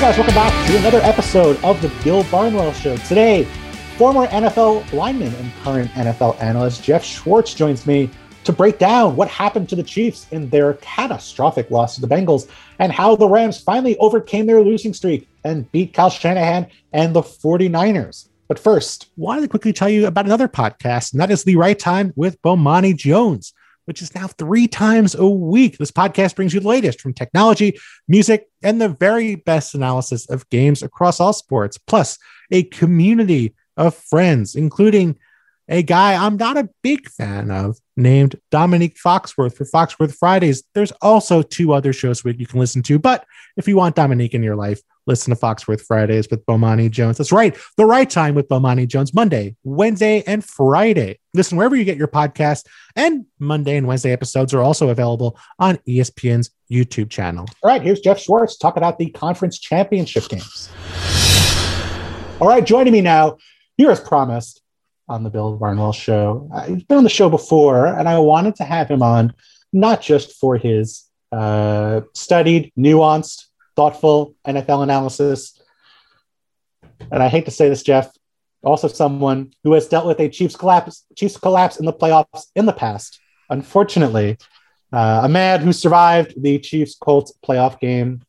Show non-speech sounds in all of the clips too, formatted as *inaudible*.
guys, welcome back to another episode of the Bill Barnwell Show. Today, former NFL lineman and current NFL analyst Geoff Schwartz joins me to break down what happened to the Chiefs in their catastrophic loss to the Bengals and how the Rams finally overcame their losing streak and beat Kyle Shanahan and the 49ers. But first, wanted to quickly tell you about another podcast, and that is The Right Time with Bomani Jones, which is now three times a week. This podcast brings you the latest from technology, music, and the very best analysis of games across all sports, plus a community of friends, including a guy I'm not a big fan of named Dominique Foxworth for Foxworth Fridays. There's also two other shows you can listen to, but if you want Dominique in your life, listen to Foxworth Fridays with Bomani Jones. That's right, the right time with Bomani Jones, Monday, Wednesday, and Friday. Listen wherever you get your podcast, and Monday and Wednesday episodes are also available on ESPN's YouTube channel. All right, here's Geoff Schwartz talking about the conference championship games. All right, joining me now, here as promised, on the Bill Barnwell show. Uh, he's been on the show before, and I wanted to have him on not just for his uh, studied, nuanced, thoughtful NFL analysis. And I hate to say this, Geoff, also someone who has dealt with a Chiefs collapse, Chiefs collapse in the playoffs in the past. Unfortunately, uh, a man who survived the Chiefs Colts playoff game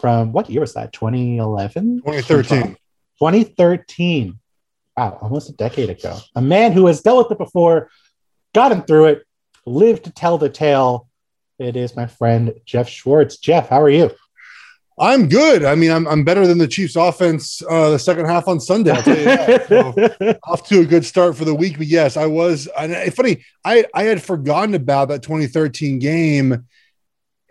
from what year was that? 2011? 2013. 2013 wow, almost a decade ago. A man who has dealt with it before, gotten through it, lived to tell the tale. It is my friend Geoff Schwartz. Geoff, how are you? I'm good. I mean, I'm, I'm better than the Chiefs offense uh, the second half on Sunday. I'll tell you that. *laughs* So, off to a good start for the week. But yes, I was. I, funny, I, I had forgotten about that 2013 game.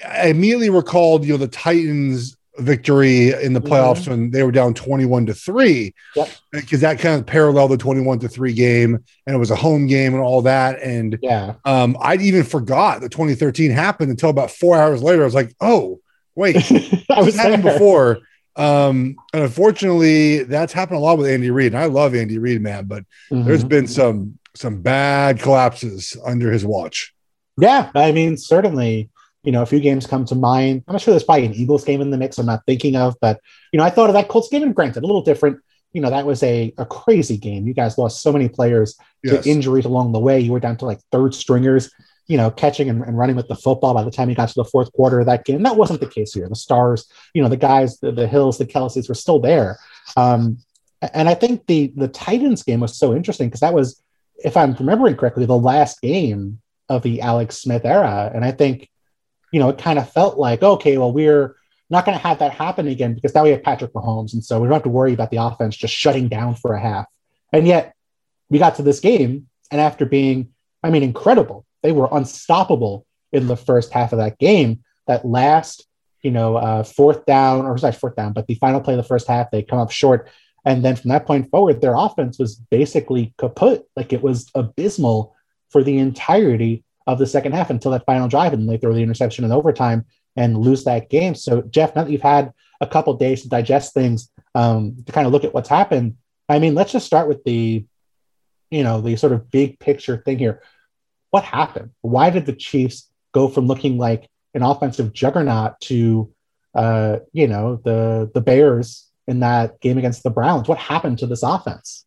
I immediately recalled, you know, the Titans victory in the playoffs mm-hmm. when they were down 21 to 3 yep. because that kind of paralleled the 21 to 3 game and it was a home game and all that and yeah um i'd even forgot that 2013 happened until about four hours later i was like oh wait *laughs* i was happened before um and unfortunately that's happened a lot with andy reid and i love andy reid man but mm-hmm. there's been some some bad collapses under his watch yeah i mean certainly you know, a few games come to mind. I'm not sure there's probably an Eagles game in the mix I'm not thinking of, but, you know, I thought of that Colts game, and granted, a little different. You know, that was a, a crazy game. You guys lost so many players yes. to injuries along the way. You were down to like third stringers, you know, catching and, and, running with the football by the time he got to the fourth quarter of that game. That wasn't the case here. The stars, you know, the guys, the, the Hills, the Kelces were still there. Um, and I think the the Titans game was so interesting because that was, if I'm remembering correctly, the last game of the Alex Smith era. And I think you know, it kind of felt like, okay, well, we're not going to have that happen again because now we have Patrick Mahomes. And so we don't have to worry about the offense just shutting down for a half. And yet we got to this game, and after being, I mean, incredible, they were unstoppable in the first half of that game. That last, you know, uh, fourth down, or sorry, fourth down, but the final play of the first half, they come up short. And then from that point forward, their offense was basically kaput. Like it was abysmal for the entirety of the second half until that final drive, and they throw the interception in overtime and lose that game. So, Geoff, now that you've had a couple days to digest things, um, to kind of look at what's happened, I mean, let's just start with the, you know, the sort of big picture thing here. What happened? Why did the Chiefs go from looking like an offensive juggernaut to, uh, you know, the the Bears in that game against the Browns? What happened to this offense?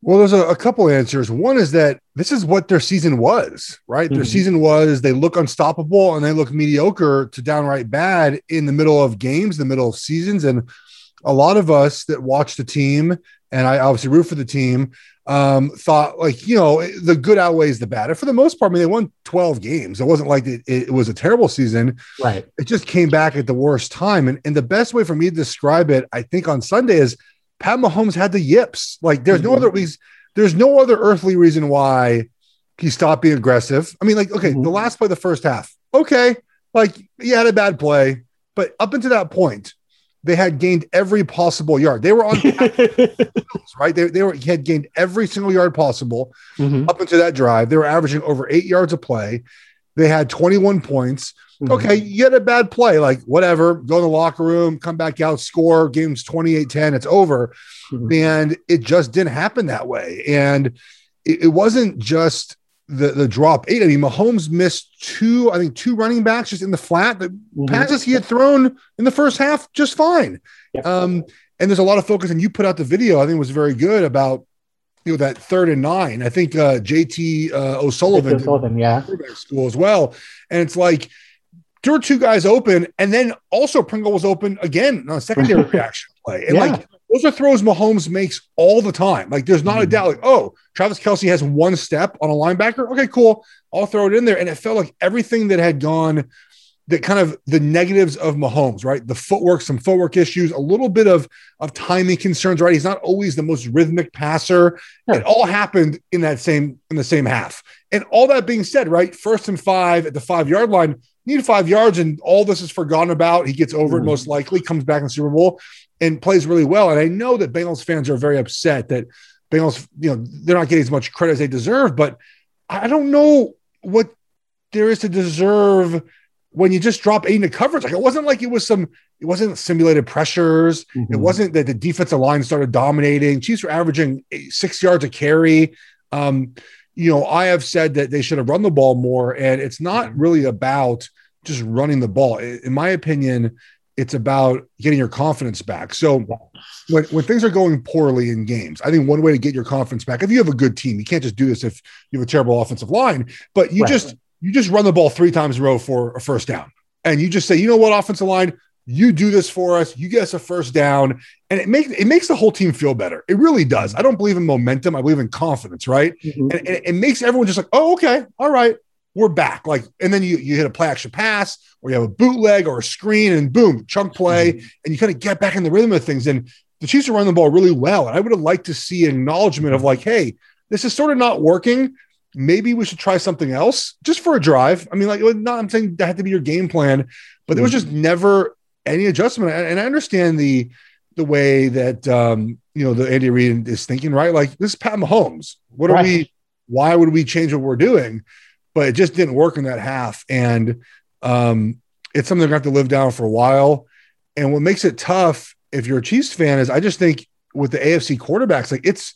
Well, there's a, a, couple answers. One is that this is what their season was, right? Mm-hmm. Their season was they look unstoppable and they look mediocre to downright bad in the middle of games, the middle of seasons. And a lot of us that watch the team, and I obviously root for the team, um, thought like, you know, the good outweighs the bad. And for the most part, I mean, they won 12 games. It wasn't like it, it was a terrible season. Right. It just came back at the worst time. And, and the best way for me to describe it, I think on Sunday is – Pat Mahomes had the yips. Like there's mm-hmm. no other reason. There's no other earthly reason why he stopped being aggressive. I mean, like, okay, mm-hmm. the last play, the first half, okay, like he had a bad play, but up until that point, they had gained every possible yard. They were on *laughs* right. They, they were had gained every single yard possible mm-hmm. up into that drive. They were averaging over eight yards a play. They had 21 points. Mm-hmm. Okay, you had a bad play, like whatever, go in the locker room, come back out, score, game's 28 10, it's over. Mm-hmm. And it just didn't happen that way. And it, it wasn't just the the drop eight. I mean, Mahomes missed two, I think, two running backs just in the flat. The mm-hmm. passes he had thrown in the first half just fine. Yep. Um, and there's a lot of focus, and you put out the video. I think was very good about you know that third and nine. I think uh, JT uh, O'Sullivan, O'Sullivan yeah, school as well. And it's like there were two guys open, and then also Pringle was open again on a secondary *laughs* reaction play. And yeah. like those are throws Mahomes makes all the time. Like there's not mm-hmm. a doubt. Like oh, Travis Kelce has one step on a linebacker. Okay, cool. I'll throw it in there. And it felt like everything that had gone that kind of the negatives of Mahomes, right? The footwork, some footwork issues, a little bit of of timing concerns, right? He's not always the most rhythmic passer. It all happened in that same in the same half. And all that being said, right? First and five at the five yard line, need five yards, and all this is forgotten about. He gets over mm. it most likely, comes back in Super Bowl and plays really well. And I know that Bengals fans are very upset that Bengals, you know, they're not getting as much credit as they deserve, but I don't know what there is to deserve when you just drop eight into coverage. Like it wasn't like it was some, it wasn't simulated pressures. Mm-hmm. It wasn't that the defensive line started dominating. Chiefs were averaging six yards a carry. Um, you know, I have said that they should have run the ball more, and it's not mm-hmm. really about just running the ball. In my opinion, it's about getting your confidence back. So when, when things are going poorly in games, I think one way to get your confidence back, if you have a good team, you can't just do this if you have a terrible offensive line, but you right. just you just run the ball three times in a row for a first down. And you just say, you know what, offensive line, you do this for us, you get us a first down. And it makes it makes the whole team feel better. It really does. I don't believe in momentum, I believe in confidence, right? Mm-hmm. And, and it makes everyone just like, oh, okay, all right, we're back. Like, and then you you hit a play action pass, or you have a bootleg or a screen, and boom, chunk play, mm-hmm. and you kind of get back in the rhythm of things. And the Chiefs are running the ball really well. And I would have liked to see an acknowledgement of like, hey, this is sort of not working maybe we should try something else just for a drive. I mean, like, not I'm saying that had to be your game plan, but there was just never any adjustment. And I understand the the way that um, you know the Andy Reid is thinking, right? Like this is Pat Mahomes. What are we? Why would we change what we're doing? But it just didn't work in that half, and um, it's something they're going to have to live down for a while. And what makes it tough, if you're a Chiefs fan, is I just think with the AFC quarterbacks, like it's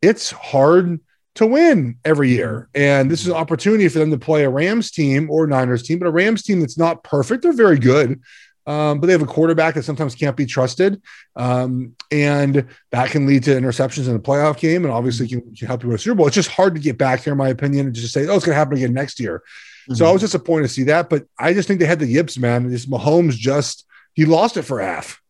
it's hard to win every year. And this is an opportunity for them to play a Rams team or Niners team, but a Rams team that's not perfect. They're very good. Um, but they have a quarterback that sometimes can't be trusted. Um, and that can lead to interceptions in a playoff game and obviously can, can help you win a Super Bowl. It's just hard to get back there, in my opinion, and just say, oh, it's going to happen again next year. Mm-hmm. So I was disappointed to see that. But I just think they had the yips, man. This Mahomes just, he lost it for half.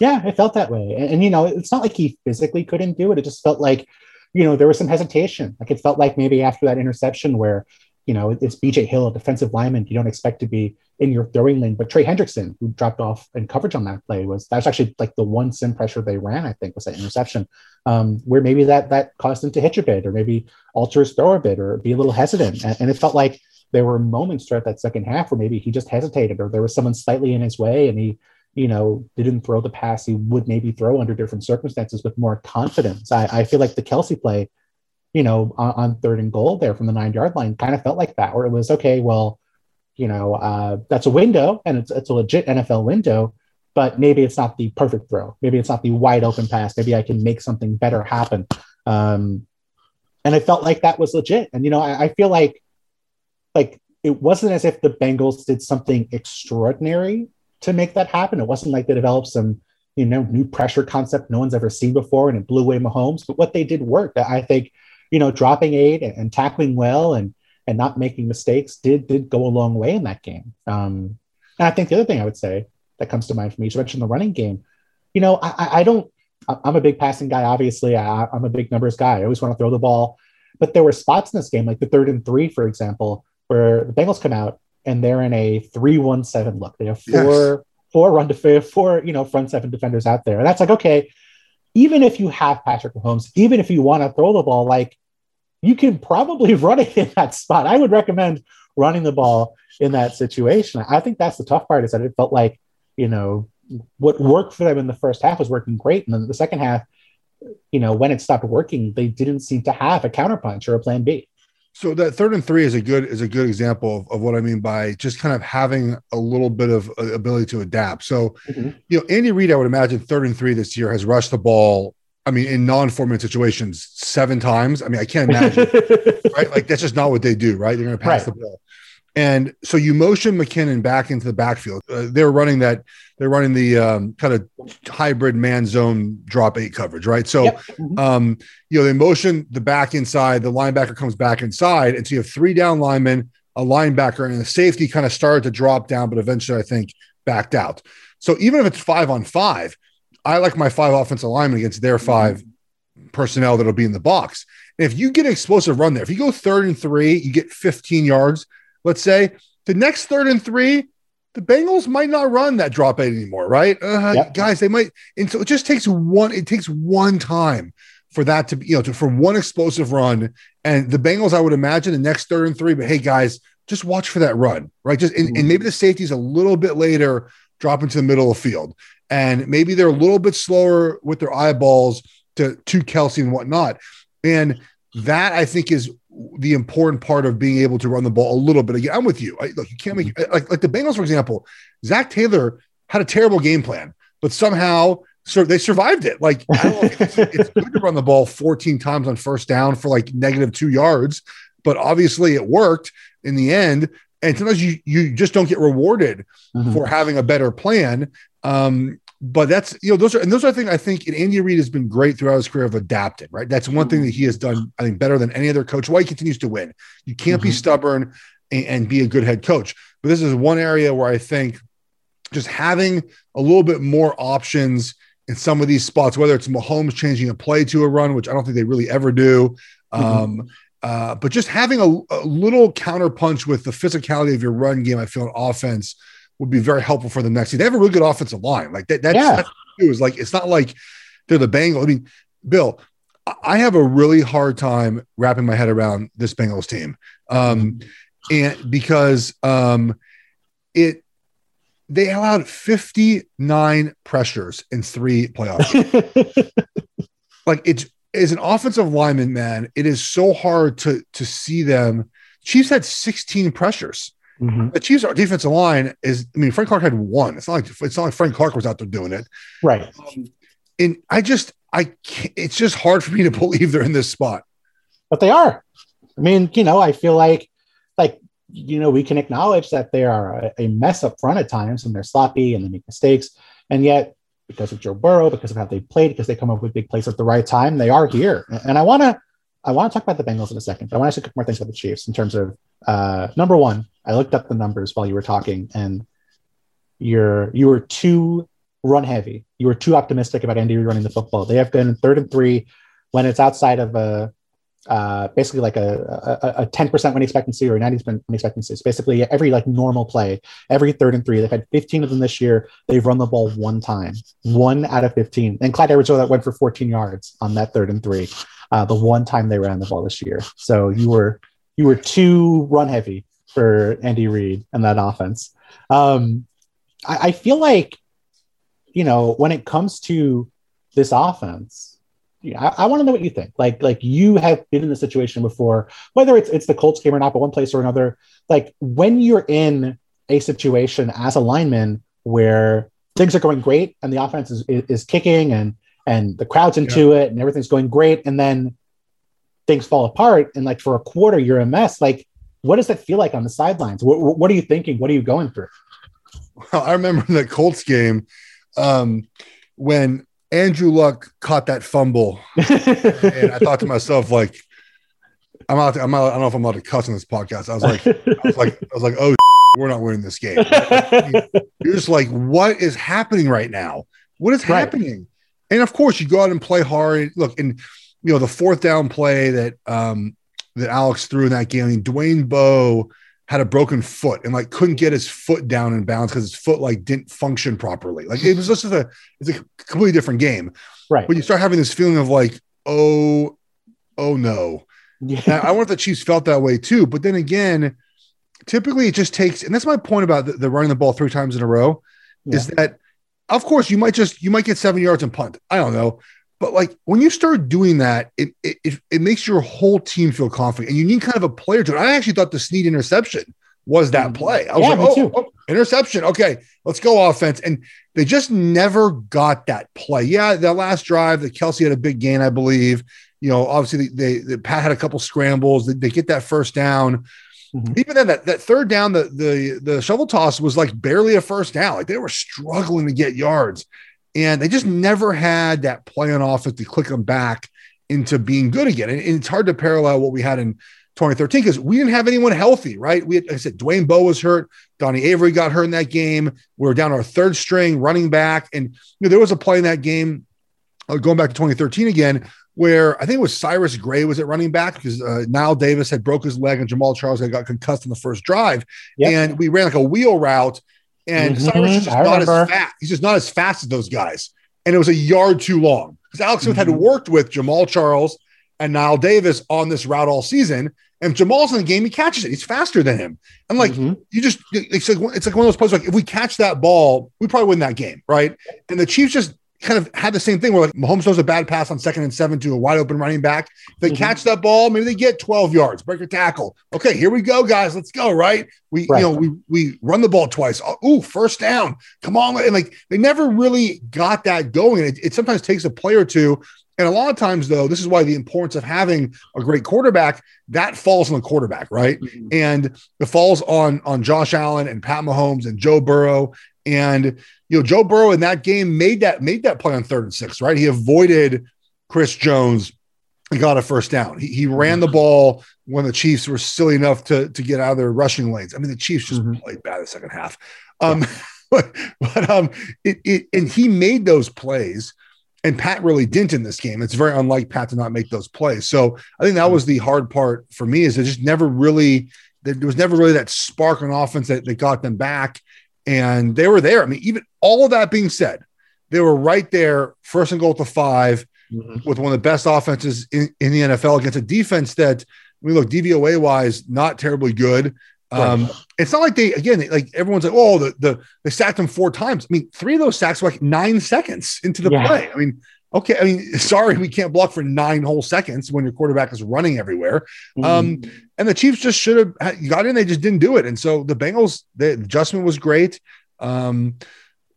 Yeah, it felt that way. And, and, you know, it's not like he physically couldn't do it. It just felt like you know, there was some hesitation. Like it felt like maybe after that interception where, you know, it's BJ Hill, a defensive lineman, you don't expect to be in your throwing lane. But Trey Hendrickson, who dropped off in coverage on that play, was that was actually like the one sim pressure they ran, I think, was that interception. Um, where maybe that that caused him to hitch a bit or maybe alter his throw a bit or be a little hesitant. And, and it felt like there were moments throughout that second half where maybe he just hesitated or there was someone slightly in his way and he you know, didn't throw the pass he would maybe throw under different circumstances with more confidence. I, I feel like the Kelce play, you know, on, on, third and goal there from the nine yard line kind of felt like that, where it was okay, well, you know, uh, that's a window and it's, it's a legit NFL window, but maybe it's not the perfect throw. Maybe it's not the wide open pass. Maybe I can make something better happen. Um, and I felt like that was legit. And, you know, I, I feel like, like, it wasn't as if the Bengals did something extraordinary to make that happen. It wasn't like they developed some, you know, new pressure concept no one's ever seen before and it blew away Mahomes. But what they did worked. I think, you know, dropping eight and, and tackling well and and not making mistakes did did go a long way in that game. Um, and I think the other thing I would say that comes to mind for me, you mentioned the running game. You know, I, I don't. I'm a big passing guy. Obviously, I, I'm a big numbers guy. I always want to throw the ball, but there were spots in this game, like the third and three, for example, where the Bengals come out and they're in a three-one-seven look. They have four yes. four run to four you know front seven defenders out there, and that's like okay. Even if you have Patrick Mahomes, even if you want to throw the ball, like you can probably *laughs* run it in that spot. I would recommend running the ball in that situation. I think that's the tough part is that it felt like you know what worked for them in the first half was working great, and then the second half, you know, when it stopped working, they didn't seem to have a counterpunch or a plan B. So that third and three is a good is a good example of, of what I mean by just kind of having a little bit of ability to adapt. So, mm-hmm. you know, Andy Reid, I would imagine third and three this year has rushed the ball I mean, in non-four situations, seven times. I mean, I can't imagine, *laughs* right? Like that's just not what they do, right? They're going to pass right. the ball. And so you motion McKinnon back into the backfield. Uh, they're running that. They're running the um, kind of hybrid man zone drop eight coverage, right? So, yep. mm-hmm. um, you know, they motion the back inside. The linebacker comes back inside, and so you have three down linemen, a linebacker, and the safety kind of started to drop down, but eventually, I think, backed out. So even if it's five on five, I like my five offensive linemen against their 5 mm-hmm. personnel that'll be in the box. And if you get an explosive run there, if you go third and three, you get 15 yards let's say, the next third and three, the Bengals might not run that drop eight anymore, right? Uh, yep. Guys, they might. And so it just takes one. It takes one time for that to be, you know, to, for one explosive run. And the Bengals, I would imagine, the next third and three. But hey, guys, just watch for that run, right? Just and, and mm-hmm. maybe the safeties a little bit later drop into the middle of the field, and maybe they're a little bit slower with their eyeballs to to Kelce and whatnot. And that I think is the important part of being able to run the ball a little bit. Again, I'm with you. I, look, you can't make like like the Bengals, for example. Zac Taylor had a terrible game plan, but somehow so they survived it. Like it's, it's, good to run the ball 14 times on first down for like negative two yards, but obviously it worked in the end. And sometimes you you just don't get rewarded mm-hmm. for having a better plan. Um, but that's you know those are and those are things I think and Andy Reid has been great throughout his career of adapting. Right, that's one thing that he has done I think better than any other coach. Why he continues to win. You can't mm-hmm. be stubborn and, and, be a good head coach. But this is one area where I think just having a little bit more options in some of these spots, whether it's Mahomes changing a play to a run, which I don't think they really ever do. Mm-hmm. Um, uh, but just having a, a little counterpunch with the physicality of your run game, I feel an offense would be very helpful for the next season. They have a really good offensive line. Like that, that's, yeah. that's is like it's not like they're the Bengals. I mean, Bill, I have a really hard time wrapping my head around this Bengals team. Um, and because um, it they allowed 59 pressures in three playoffs. *laughs* like it's as an offensive lineman, man, it is so hard to to see them. Chiefs had 16 pressures. Mm-hmm. The Chiefs' defensive line is, I mean, Frank Clark had one. It's not like it's not like Frank Clark was out there doing it, right? Um, and I just, I, can't, it's just hard for me to *laughs* believe they're in this spot. But they are. I mean, you know, I feel like, like you know, we can acknowledge that they are a, a mess up front at times, and they're sloppy and they make mistakes, and yet because of Joe Burrow, because of how they played, because they come up with big plays at the right time, they are here. And I want to, I want to talk about the Bengals in a second, but I want to say more things about the Chiefs in terms of uh, number one, I looked up the numbers while you were talking, and you're you were too run heavy. You were too optimistic about Andy running the football. They have been third and three when it's outside of a uh, basically like a, a, a 10% win expectancy or a 90% win expectancy. It's basically every like normal play, every third and three. They've had 15 of them this year. They've run the ball one time, one out of 15. And Clyde Edwards that went for 14 yards on that third and three, uh, the one time they ran the ball this year. So you were you were too run heavy for Andy Reid and that offense. Um, I, I feel like, you know, when it comes to this offense, I, I want to know what you think. Like, like you have been in the situation before, whether it's it's the Colts game or not, but one place or another. Like when you're in a situation as a lineman where things are going great and the offense is, is, is kicking and and the crowd's into yeah. it and everything's going great, and then things fall apart and like for a quarter you're a mess. Like what does that feel like on the sidelines? What, what are you thinking? What are you going through? Well, I remember the Colts game um, when Andrew Luck caught that fumble, and I thought to myself, like, I'm out. I'm out. I don't know if I'm allowed to cuss on this podcast. I was like, I was like, I was like, oh, *laughs* we're not winning this game. You're just like, what is happening right now? What is happening? And of course, you go out and play hard. Look, and you know the fourth down play that um, that Alex threw in that game. I mean, Dwayne Bowe had a broken foot and like couldn't get his foot down in bounds because his foot like didn't function properly. Like it was just a it's a completely different game. Right. But you start having this feeling of like, oh, oh no. Yeah. I wonder if the Chiefs felt that way too. But then again, typically it just takes, and that's my point about the, the running the ball three times in a row, yeah. is that of course you might just you might get seven yards and punt. I don't know. But like when you start doing that, it, it it makes your whole team feel confident, and you need kind of a player to it. I actually thought the Sneed interception was that mm-hmm. play. I was yeah, like, oh, oh, interception. Okay, let's go offense. And they just never got that play. Yeah, that last drive, that Kelce had a big gain, I believe. You know, obviously they, they, Pat had a couple scrambles. They, they get that first down. Mm-hmm. Even then, that, that third down, the the the shovel toss was like barely a first down. Like they were struggling to get yards, and they just never had that play on offense to click them back into being good again. And, and it's hard to parallel what we had in 2013 because we didn't have anyone healthy, right? We had, like I said, Dwayne Bowe was hurt. Donnie Avery got hurt in that game. We were down our third string running back. And you know, there was a play in that game, uh, going back to 2013 again, where I think it was Cyrus Gray was at running back because uh, Knile Davis had broke his leg and Jamaal Charles had got concussed in the first drive. Yep. And we ran like a wheel route. And mm-hmm. Cyrus is just I not remember. as fast. He's just not as fast as those guys. And it was a yard too long because Alex Smith mm-hmm. had worked with Jamaal Charles and Knile Davis on this route all season. And if Jamaal's in the game, he catches it. He's faster than him. And like mm-hmm. you just it's like it's like one of those plays like if we catch that ball, we probably win that game, right? And the Chiefs just kind of had the same thing where like Mahomes throws a bad pass on second and seven to a wide open running back. If they mm-hmm. catch that ball, maybe they get 12 yards, break a tackle. Okay, here we go, guys. Let's go. Right. We, right. you know, we we run the ball twice. Oh, ooh, first down. Come on. And like they never really got that going. It, it sometimes takes a play or two and a lot of times, though, this is why the importance of having a great quarterback that falls on the quarterback, right? Mm-hmm. And it falls on on Josh Allen and Pat Mahomes and Joe Burrow. And you know, Joe Burrow in that game made that made that play on third and six, right? He avoided Chris Jones and got a first down. He, he ran the ball when the Chiefs were silly enough to to get out of their rushing lanes. I mean, the Chiefs just mm-hmm. played bad the second half. Um, *laughs* but, but um, it, it and he made those plays and Pat really didn't in this game. It's very unlike Pat to not make those plays. So I think that was the hard part for me is it just never really there was never really that spark on offense that, that got them back. And they were there. I mean, even all of that being said, they were right there, first and goal to 5 mm-hmm. with one of the best offenses in, in the NFL against a defense that I mean, look, DVOA wise, not terribly good. Um, right. It's not like they again, like everyone's like, oh, the the they sacked him four times. I mean, three of those sacks were like nine seconds into the yeah. play. I mean, okay, I mean, *laughs* sorry, we can't block for nine whole seconds when your quarterback is running everywhere. Mm-hmm. Um, and the Chiefs just should have got in, they just didn't do it. And so the Bengals, the adjustment was great. Um,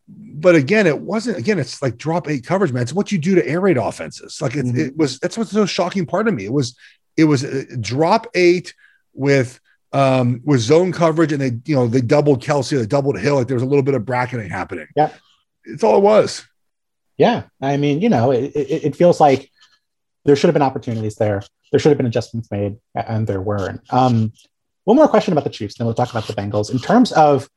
but again, it wasn't. Again, it's like drop eight coverage, man. It's what you do to air raid offenses. Like it, mm-hmm. it was. That's what's so shocking part of me. It was. It was drop eight with um, with zone coverage, and they you know they doubled Kelce, they doubled Hill. Like there was a little bit of bracketing happening. Yeah, it's all it was. Yeah, I mean, you know, it, it, it feels like there should have been opportunities there. There should have been adjustments made, and there weren't. Um, one more question about the Chiefs, then we'll talk about the Bengals. In terms of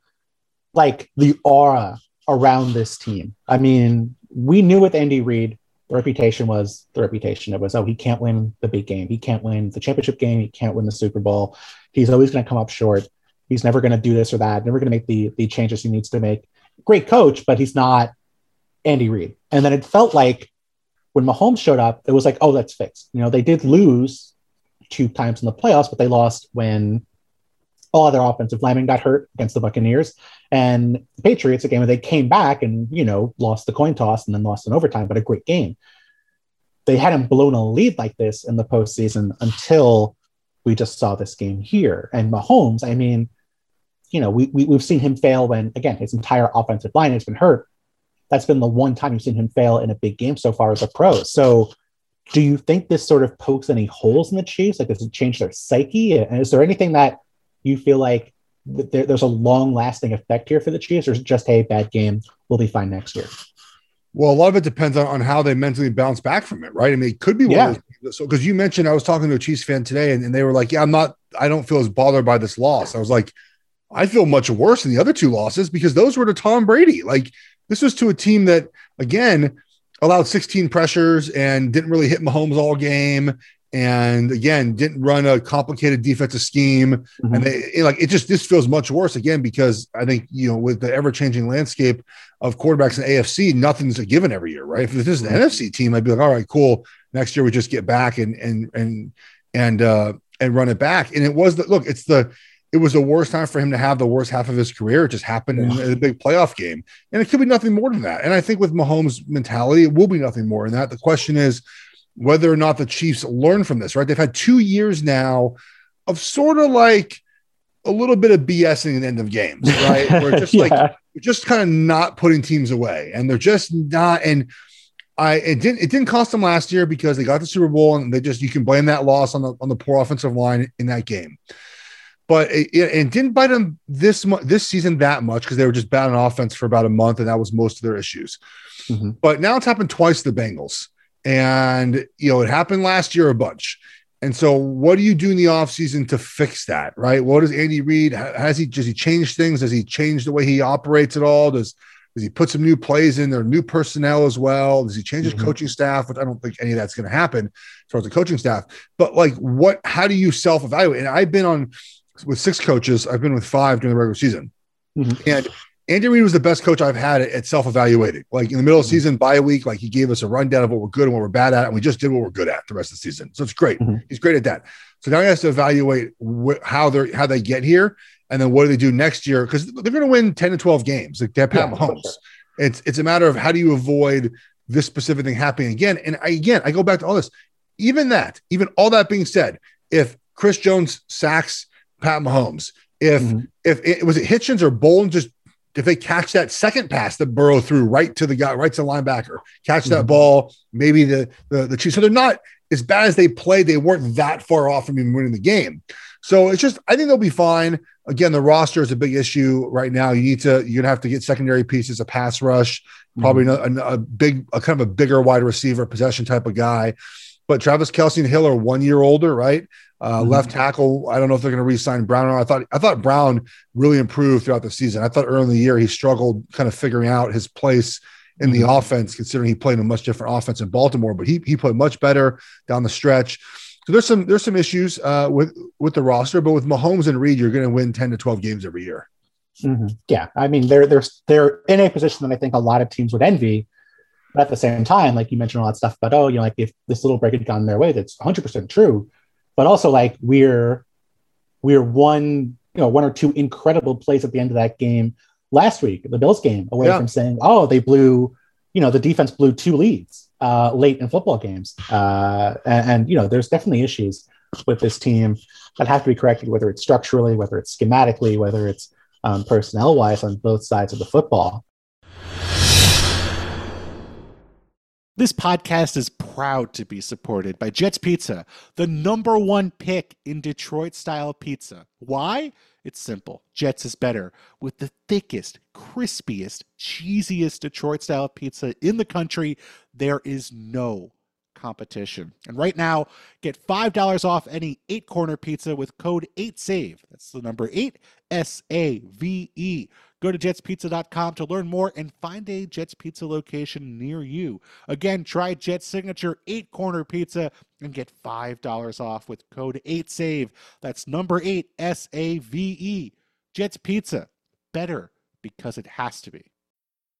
like the aura around this team, I mean, we knew with Andy Reid, the reputation was the reputation. It was, oh, he can't win the big game. He can't win the championship game. He can't win the Super Bowl. He's always going to come up short. He's never going to do this or that, never going to make the, the changes he needs to make. Great coach, but he's not Andy Reid. And then it felt like when Mahomes showed up, it was like, oh, that's fixed. You know, they did lose two times in the playoffs, but they lost when all other offensive linemen got hurt against the Buccaneers. And the Patriots, a game where they came back and, you know, lost the coin toss and then lost in overtime, but a great game. They hadn't blown a lead like this in the postseason until we just saw this game here. And Mahomes, I mean, you know, we, we, we've seen him fail when, again, his entire offensive line has been hurt. That's been the one time you've seen him fail in a big game so far as a pro. So, do you think this sort of pokes any holes in the Chiefs? Like, does it change their psyche? And is there anything that you feel like there, there's a long lasting effect here for the Chiefs, or is it just, hey, bad game, we'll be fine next year? Well, a lot of it depends on, on how they mentally bounce back from it, right? I mean, it could be one yeah. of those. So, because you mentioned, I was talking to a Chiefs fan today, and, and they were like, "Yeah, I'm not. I don't feel as bothered by this loss." I was like, "I feel much worse than the other two losses because those were to Tom Brady. Like, this was to a team that, again, allowed 16 pressures and didn't really hit Mahomes all game, and again didn't run a complicated defensive scheme mm-hmm. and they like it just this feels much worse again because i think you know with the ever-changing landscape of quarterbacks in afc nothing's a given every year right if this is an mm-hmm. nfc team i'd be like all right cool next year we just get back and and and and uh and run it back and it was the look it's the it was the worst time for him to have the worst half of his career. It just happened yeah. in a big playoff game. And it could be nothing more than that. And I think with Mahomes' mentality, it will be nothing more than that. The question is, whether or not the Chiefs learn from this, right? They've had two years now of sort of like a little bit of BSing at the end of games, *laughs* right? We're just yeah. like just kind of not putting teams away, and they're just not. And I it didn't it didn't cost them last year because they got the Super Bowl, and they just you can blame that loss on the on the poor offensive line in that game. But it, it didn't bite them this this season that much because they were just bad on offense for about a month, and that was most of their issues. Mm-hmm. But now it's happened twice to the Bengals, and you know it happened last year a bunch. And so, what do you do in the offseason to fix that? Right? What does Andy Reid? Has he does he change things? Does he change the way he operates at all? Does does he put some new plays in there, new personnel as well? Does he change his mm-hmm. coaching staff? Which I don't think any of that's going to happen as far as the coaching staff. But like, what? How do you self evaluate? And I've been on with six coaches. I've been with five during the regular season, mm-hmm. and Andy Reid was the best coach I've had at, self evaluating. Like in the middle of the season, by week, like he gave us a rundown of what we're good and what we're bad at, and we just did what we're good at the rest of the season. So it's great. Mm-hmm. He's great at that. So now he has to evaluate wh- how they how they get here, and then what do they do next year? Because they're going to win ten to twelve games. Like they have Pat yeah, Mahomes. It's it's a matter of how do you avoid this specific thing happening again. And I, again, I go back to all this. Even that, even all that being said, if Chris Jones sacks Pat Mahomes, if mm-hmm. if it was it Hitchens or Bolton just if they catch that second pass that Burrow threw right to the guy, right to the linebacker, catch that mm-hmm. ball, maybe the, the the Chiefs. So they're not as bad as they played. They weren't that far off from even winning the game. So it's just I think they'll be fine. Again, the roster is a big issue right now. You need to you're gonna have to get secondary pieces, a pass rush, probably mm-hmm. a, a, big, a kind of a bigger wide receiver, possession type of guy. But Travis Kelce and Hill are one year older, right? Uh, mm-hmm. Left tackle, I don't know if they're going to re-sign Brown. I thought I thought Brown really improved throughout the season. I thought early in the year he struggled kind of figuring out his place in the mm-hmm. offense, considering he played in a much different offense in Baltimore. But he he played much better down the stretch. So there's some there's some issues uh, with with the roster, but with Mahomes and Reid, you're going to win 10 to 12 games every year. Mm-hmm. Yeah, I mean they're they're they're in a position that I think a lot of teams would envy. But at the same time, like you mentioned a lot of stuff about, oh, you know, like if this little break had gone their way, that's 100% true but also like we're we're one you know one or two incredible plays at the end of that game last week, the Bills game, away yeah. from saying, oh, they blew, you know, the defense blew two leads uh, late in football games, uh, and, and you know, there's definitely issues with this team that have to be corrected, whether it's structurally, whether it's schematically, whether it's um, personnel wise on both sides of the football. This podcast is proud to be supported by Jets Pizza, the number one pick in Detroit style pizza. Why? It's simple. Jets is better with the thickest, crispiest, cheesiest Detroit style pizza in the country. There is no competition. And right now, get $5 off any eight corner pizza with code 8SAVE. That's the number 8 S A V E. Go to jetspizza.com to learn more and find a Jets Pizza location near you. Again, try Jet's signature eight corner pizza and get $5 off with code 8SAVE. That's number 8 S A V E. Jets Pizza. Better because it has to be.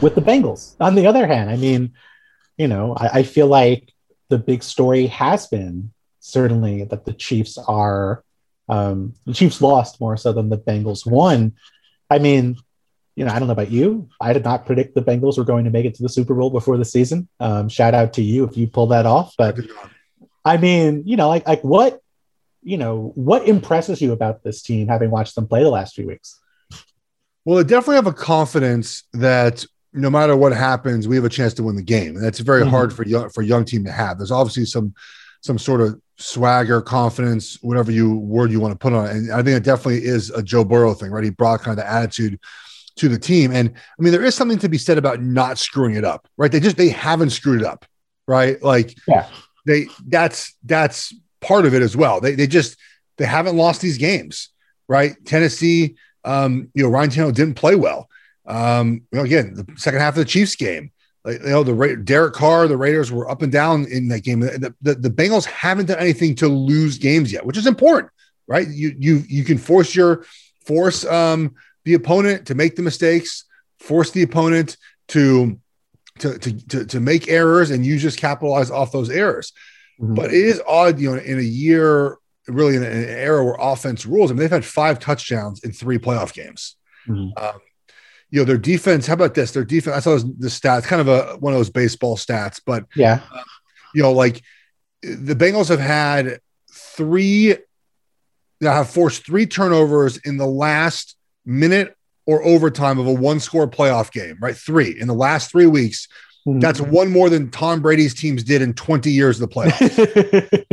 with the Bengals. On the other hand, I mean, you know, I, I feel like the big story has been certainly that the Chiefs are um, the Chiefs lost more so than the Bengals won. I mean, you know, I don't know about you. I did not predict the Bengals were going to make it to the Super Bowl before the season. Um, shout out to you if you pull that off. But I mean, you know, like like what, you know, what impresses you about this team having watched them play the last few weeks? Well, they definitely have a confidence that no matter what happens, we have a chance to win the game. And that's very mm-hmm. hard for young for a young team to have. There's obviously some some sort of swagger, confidence, whatever you word you want to put on it. And I think it definitely is a Joe Burrow thing, right? He brought kind of the attitude to the team. And I mean, there is something to be said about not screwing it up, right? They just they haven't screwed it up, right? Like yeah. they that's that's part of it as well. They they just they haven't lost these games, right? Tennessee, um, you know, Ryan Tannehill didn't play well. Um, you know, again, the second half of the Chiefs game, like, you know, the Ra- Derek Carr, the Raiders were up and down in that game. The, the, the Bengals haven't done anything to lose games yet, which is important. right? You you you can force your force um the opponent to make the mistakes, force the opponent to to to to, to make errors, and you just capitalize off those errors. Mm-hmm. But it is odd, you know, in a year, really in an era where offense rules. I mean, they've had five touchdowns in three playoff games. Mm-hmm. Um, you know, their defense. How about this? Their defense. I saw the stats, kind of a one of those baseball stats, but yeah, uh, you know, like the Bengals have had three. They have forced three turnovers in the last minute or overtime of a one score playoff game, right? Three in the last three weeks. Mm-hmm. That's one more than Tom Brady's teams did in 20 years of the playoffs.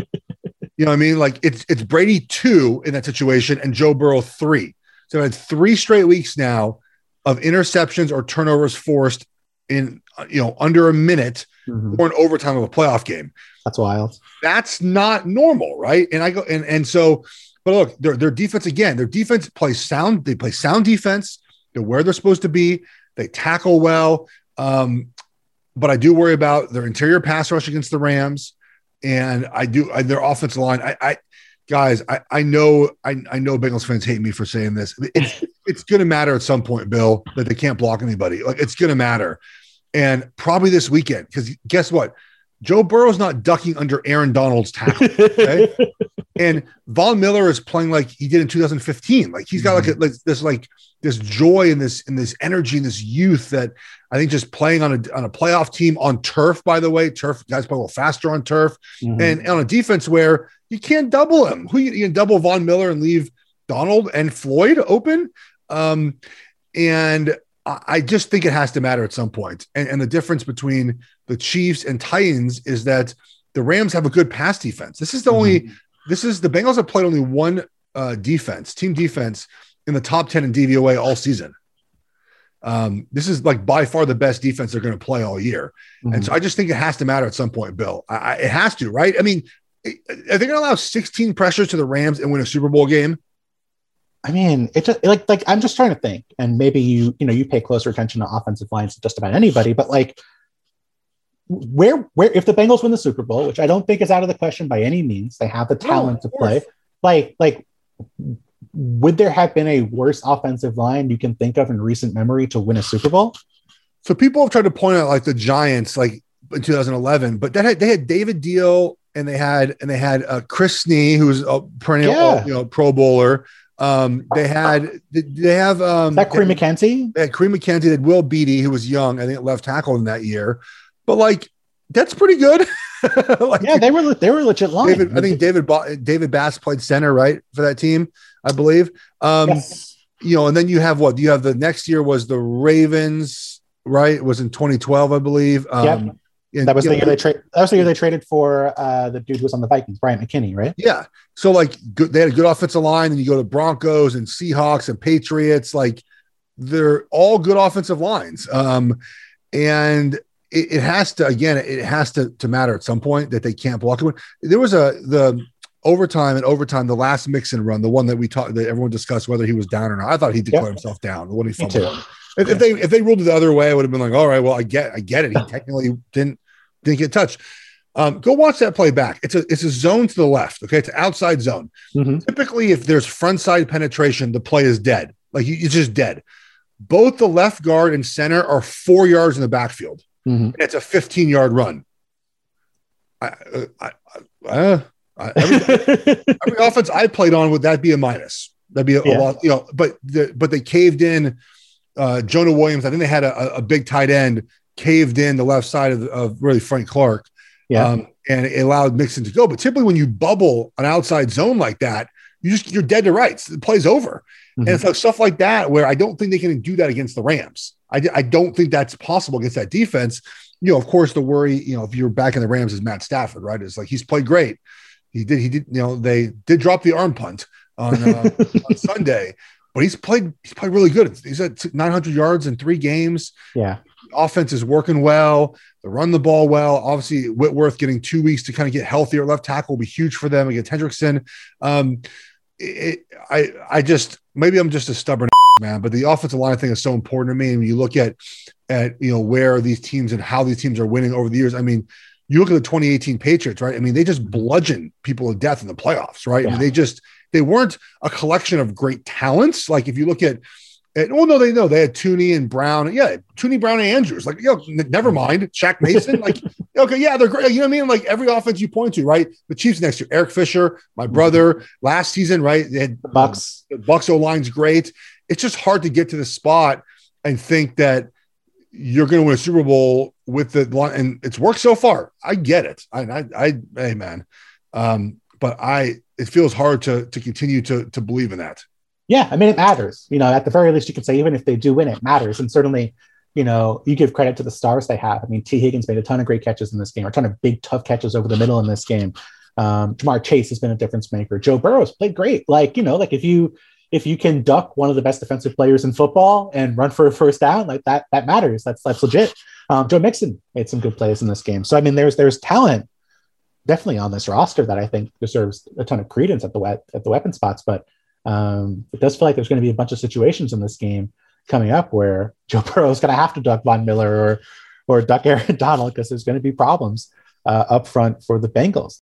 *laughs* you know what I mean? Like it's it's Brady two in that situation and Joe Burrow three. So I had three straight weeks now of interceptions or turnovers forced in you know under a minute mm-hmm. or an overtime of a playoff game. That's wild. That's not normal, right? And I go and and so, but look, their their defense again, their defense plays sound. They play sound defense. They're where they're supposed to be. They tackle well. Um, but I do worry about their interior pass rush against the Rams, and I do I, their offensive line. I, I guys, I, I know I, I know Bengals fans hate me for saying this. It's it's going to matter at some point, Bill, that they can't block anybody. Like it's going to matter, and probably this weekend because guess what? Joe Burrow's not ducking under Aaron Donald's tackle. Okay? *laughs* and Von Miller is playing like he did in 2015. Like he's got like, a, like this like this joy and this and this energy and this youth that I think just playing on a on a playoff team on turf. By the way, turf guys play a little faster on turf, mm-hmm. and on a defense where you can't double him. Who you, you can double Von Miller and leave Donald and Floyd open. Um, and I just think it has to matter at some point. And, and the difference between the Chiefs and Titans is that the Rams have a good pass defense. This is the mm-hmm. only, this is the Bengals have played only one uh, defense, team defense in the top 10 in DVOA all season. Um, this is like by far the best defense they're going to play all year. Mm-hmm. And so I just think it has to matter at some point, Bill. I, I, it has to, right? I mean, are they going to allow 16 pressures to the Rams and win a Super Bowl game? I mean, it's just, like like I'm just trying to think, and maybe you you know you pay closer attention to offensive lines than just about anybody, but like where where if the Bengals win the Super Bowl, which I don't think is out of the question by any means, they have the talent no, to play. Like like would there have been a worse offensive line you can think of in recent memory to win a Super Bowl? So people have tried to point out like the Giants, like in 2011, but that had, they had David Diehl and they had and they had uh, Chris Snee, who's a perennial yeah. you know Pro Bowler. Um, they had they have um, that Kareem McKenzie. They had Kareem McKenzie. They had Will Beatty, who was young, I think left tackle in that year. But like that's pretty good. *laughs* like, yeah, they were they were legit line. David, I think David David Baas played center right for that team, I believe. Um, yes. You know, and then you have what you have the next year was the Ravens, right? It was in 2012, I believe. Um, yep. And, that was the year they traded. That was the year they traded for uh, the dude who was on the Vikings, Bryant McKinnie, right? Yeah. So like, good, they had a good offensive line, and you go to Broncos and Seahawks and Patriots. Like, they're all good offensive lines. Um, and it, it, has to again, it has to to matter at some point that they can't block it. There was a the overtime and overtime, the last Mixon run, the one that we talked that everyone discussed whether he was down or not. I thought he declared yep. himself down. The one he fumbled. If, if, they if they ruled it the other way, I would have been like, all right, well, I get I get it. He *laughs* technically didn't didn't get touched. Um, go watch that play back. It's a it's a zone to the left. Okay, it's an outside zone. Mm-hmm. Typically, if there's front side penetration, the play is dead. Like it's just dead. Both the left guard and center are four yards in the backfield. Mm-hmm. It's a 15 yard run. I, I, I, uh, every, *laughs* every offense I played on would that be a minus? That'd be a, yeah. a lot, you know. But the, but they caved in. Uh, Jonah Williams. I think they had a, a big tight end caved in the left side of, of really Frank Clark. Yeah. Um, and it allowed Mixon to go. But typically, when you bubble an outside zone like that, you just you're dead to rights. The play's over. Mm-hmm. And so stuff like that, where I don't think they can do that against the Rams. I, I don't think that's possible against that defense. You know, of course, the worry, you know, if you're back in the Rams is Matt Stafford, right? It's like he's played great. He did, he did, you know, they did drop the arm punt on, uh, *laughs* on Sunday, but he's played, he's played really good. He's at 900 yards in three games. Yeah offense is working well. They run the ball well. Obviously, Whitworth getting two weeks to kind of get healthier left tackle will be huge for them against Hendrickson. Um, it, I I just maybe I'm just a stubborn *laughs* man, but the offensive line thing is so important to me. And you look at at you know where these teams and how these teams are winning over the years, I mean, you look at the 2018 Patriots, right? I mean, they just bludgeon people to death in the playoffs, right? Yeah. I mean, they just they weren't a collection of great talents. Like if you look at and, oh no, they know they had Thuney and Brown. Yeah, Thuney, Brown, and Andrews. Like, yo, know, never mind. Shaq Mason. like, *laughs* okay, yeah, they're great. You know what I mean? Like every offense you point to, right? The Chiefs next year, Eric Fisher, my mm-hmm. brother, last season, right? They had the Bucks. The Bucks O line's great. It's just hard to get to the spot and think that you're going to win a Super Bowl with the line, and it's worked so far. I get it. I, I, I hey man, um, but I, it feels hard to to continue to to believe in that. Yeah, I mean it matters. You know, at the very least, you can say even if they do win, it matters, and certainly. You know, you give credit to the stars they have. I mean, Tee Higgins made a ton of great catches in this game, a ton of big, tough catches over the middle in this game. Um, Ja'Marr Chase has been a difference maker. Joe Burrow's played great. Like, you know, like if you if you can duck one of the best defensive players in football and run for a first down, like that, that matters. That's that's legit. Um, Joe Mixon made some good plays in this game. So I mean, there's there's talent definitely on this roster that I think deserves a ton of credence at the at the weapon spots. But um, it does feel like there's going to be a bunch of situations in this game coming up where *laughs* Joe Burrow is going to have to duck Von Miller or or duck Aaron *laughs* Donald because there's going to be problems uh, up front for the Bengals.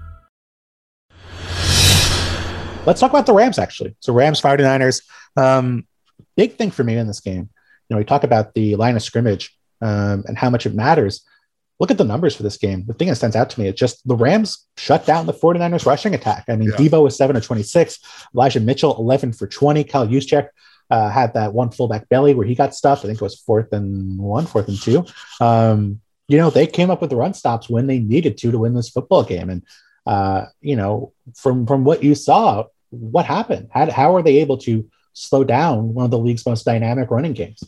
Let's talk about the Rams, actually. So, Rams, 49ers. Um, big thing for me in this game. You know, we talk about the line of scrimmage um, and how much it matters. Look at the numbers for this game. The thing that stands out to me is just the Rams shut down the 49ers rushing attack. I mean, yeah. Deebo was 7 of 26, Elijah Mitchell 11 for 20, Kyle Juszczyk uh, had that one fullback belly where he got stuffed. I think it was fourth and one, fourth and two. Um, you know, they came up with the run stops when they needed to to win this football game. And uh, you know, from from what you saw, what happened? How how are they able to slow down one of the league's most dynamic running games?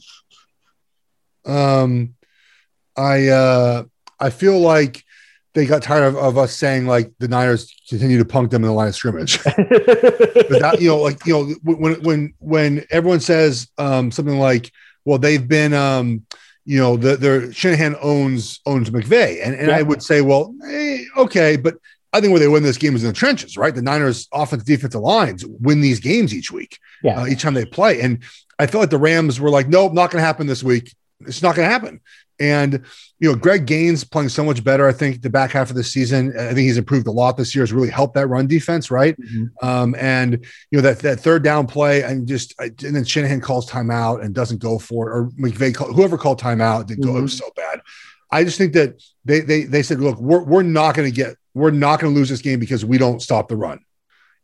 Um, I uh, I feel like they got tired of, of, us saying like the Niners continue to punk them in the line of scrimmage. *laughs* but that, you know, like you know, when when when everyone says um, something like, "Well, they've been," um, you know, the their Shanahan owns owns McVay, and and yeah. I would say, well, eh, okay, but I think where they win this game is in the trenches, right? The Niners' offense, defensive lines win these games each week, yeah. uh, each time they play. And I felt like the Rams were like, nope, not going to happen this week. It's not going to happen. And you know, Greg Gaines playing so much better. I think the back half of the season, I think he's improved a lot this year. Has really helped that run defense, right? Mm-hmm. Um, and you know that that third down play, and just and then Shanahan calls timeout and doesn't go for it, or McVay, call, whoever called timeout didn't mm-hmm. go. It was mm-hmm. so bad. I just think that they they they said, look, we're we're not going to get we're not going to lose this game because we don't stop the run.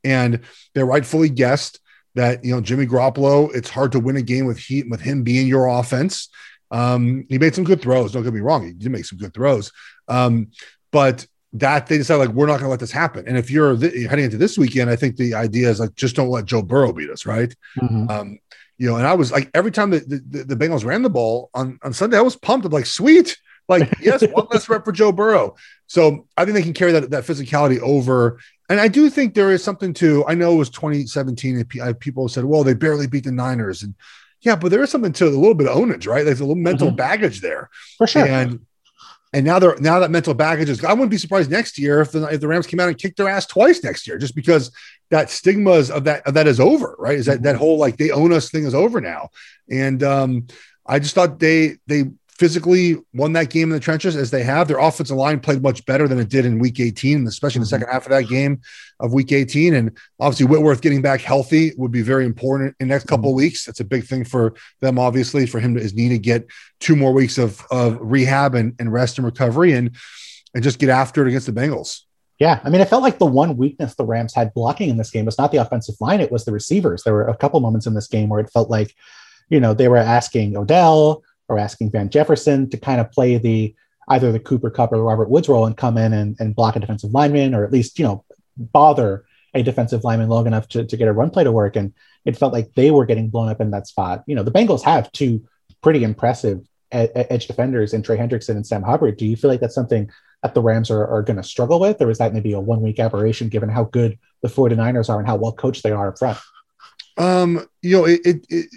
And they rightfully guessed that, you know, Jimmy Garoppolo, it's hard to win a game with he, with him being your offense. Um, he made some good throws. Don't get me wrong. He did make some good throws. Um, but that they decided like, we're not going to let this happen. And if you're th- heading into this weekend, I think the idea is like, just don't let Joe Burrow beat us. Right. Mm-hmm. Um, you know, and I was like, every time the, the, the Bengals ran the ball on, on Sunday, I was pumped. I'm like, sweet, like, *laughs* yes, one less rep for Joe Burrow. So I think they can carry that, that physicality over. And I do think there is something to, I know it was 2017 and people said, well, they barely beat the Niners. And yeah, but there is something to a little bit of ownage, right? There's a little mental mm-hmm. baggage there. For sure. And and now they're now that mental baggage is I wouldn't be surprised next year if the if the Rams came out and kicked their ass twice next year, just because that stigmas of that of that is over, right? Is that that whole like they own us thing is over now. And um I just thought they they physically won that game in the trenches as they have. Their offensive line played much better than it did in week 18, especially in the mm-hmm. second half of that game of week 18. And obviously, Whitworth getting back healthy would be very important in the next couple of mm-hmm. weeks. That's a big thing for them, obviously, for him to his knee to get two more weeks of, of rehab and, and rest and recovery and, and just get after it against the Bengals. Yeah, I mean, it felt like the one weakness the Rams had blocking in this game was not the offensive line; it was the receivers. There were a couple moments in this game where it felt like, you know, they were asking Odell or asking Van Jefferson to kind of play the either the Cooper Kupp or Robert Woods role and come in and, and block a defensive lineman or at least, you know, bother a defensive lineman long enough to, to get a run play to work. And it felt like they were getting blown up in that spot. You know, the Bengals have two pretty impressive edge defenders in Trey Hendrickson and Sam Hubbard. Do you feel like that's something that the Rams are, are going to struggle with, or is that maybe a one week aberration given how good the 49ers are and how well coached they are up front? Um, you know, it, it, it,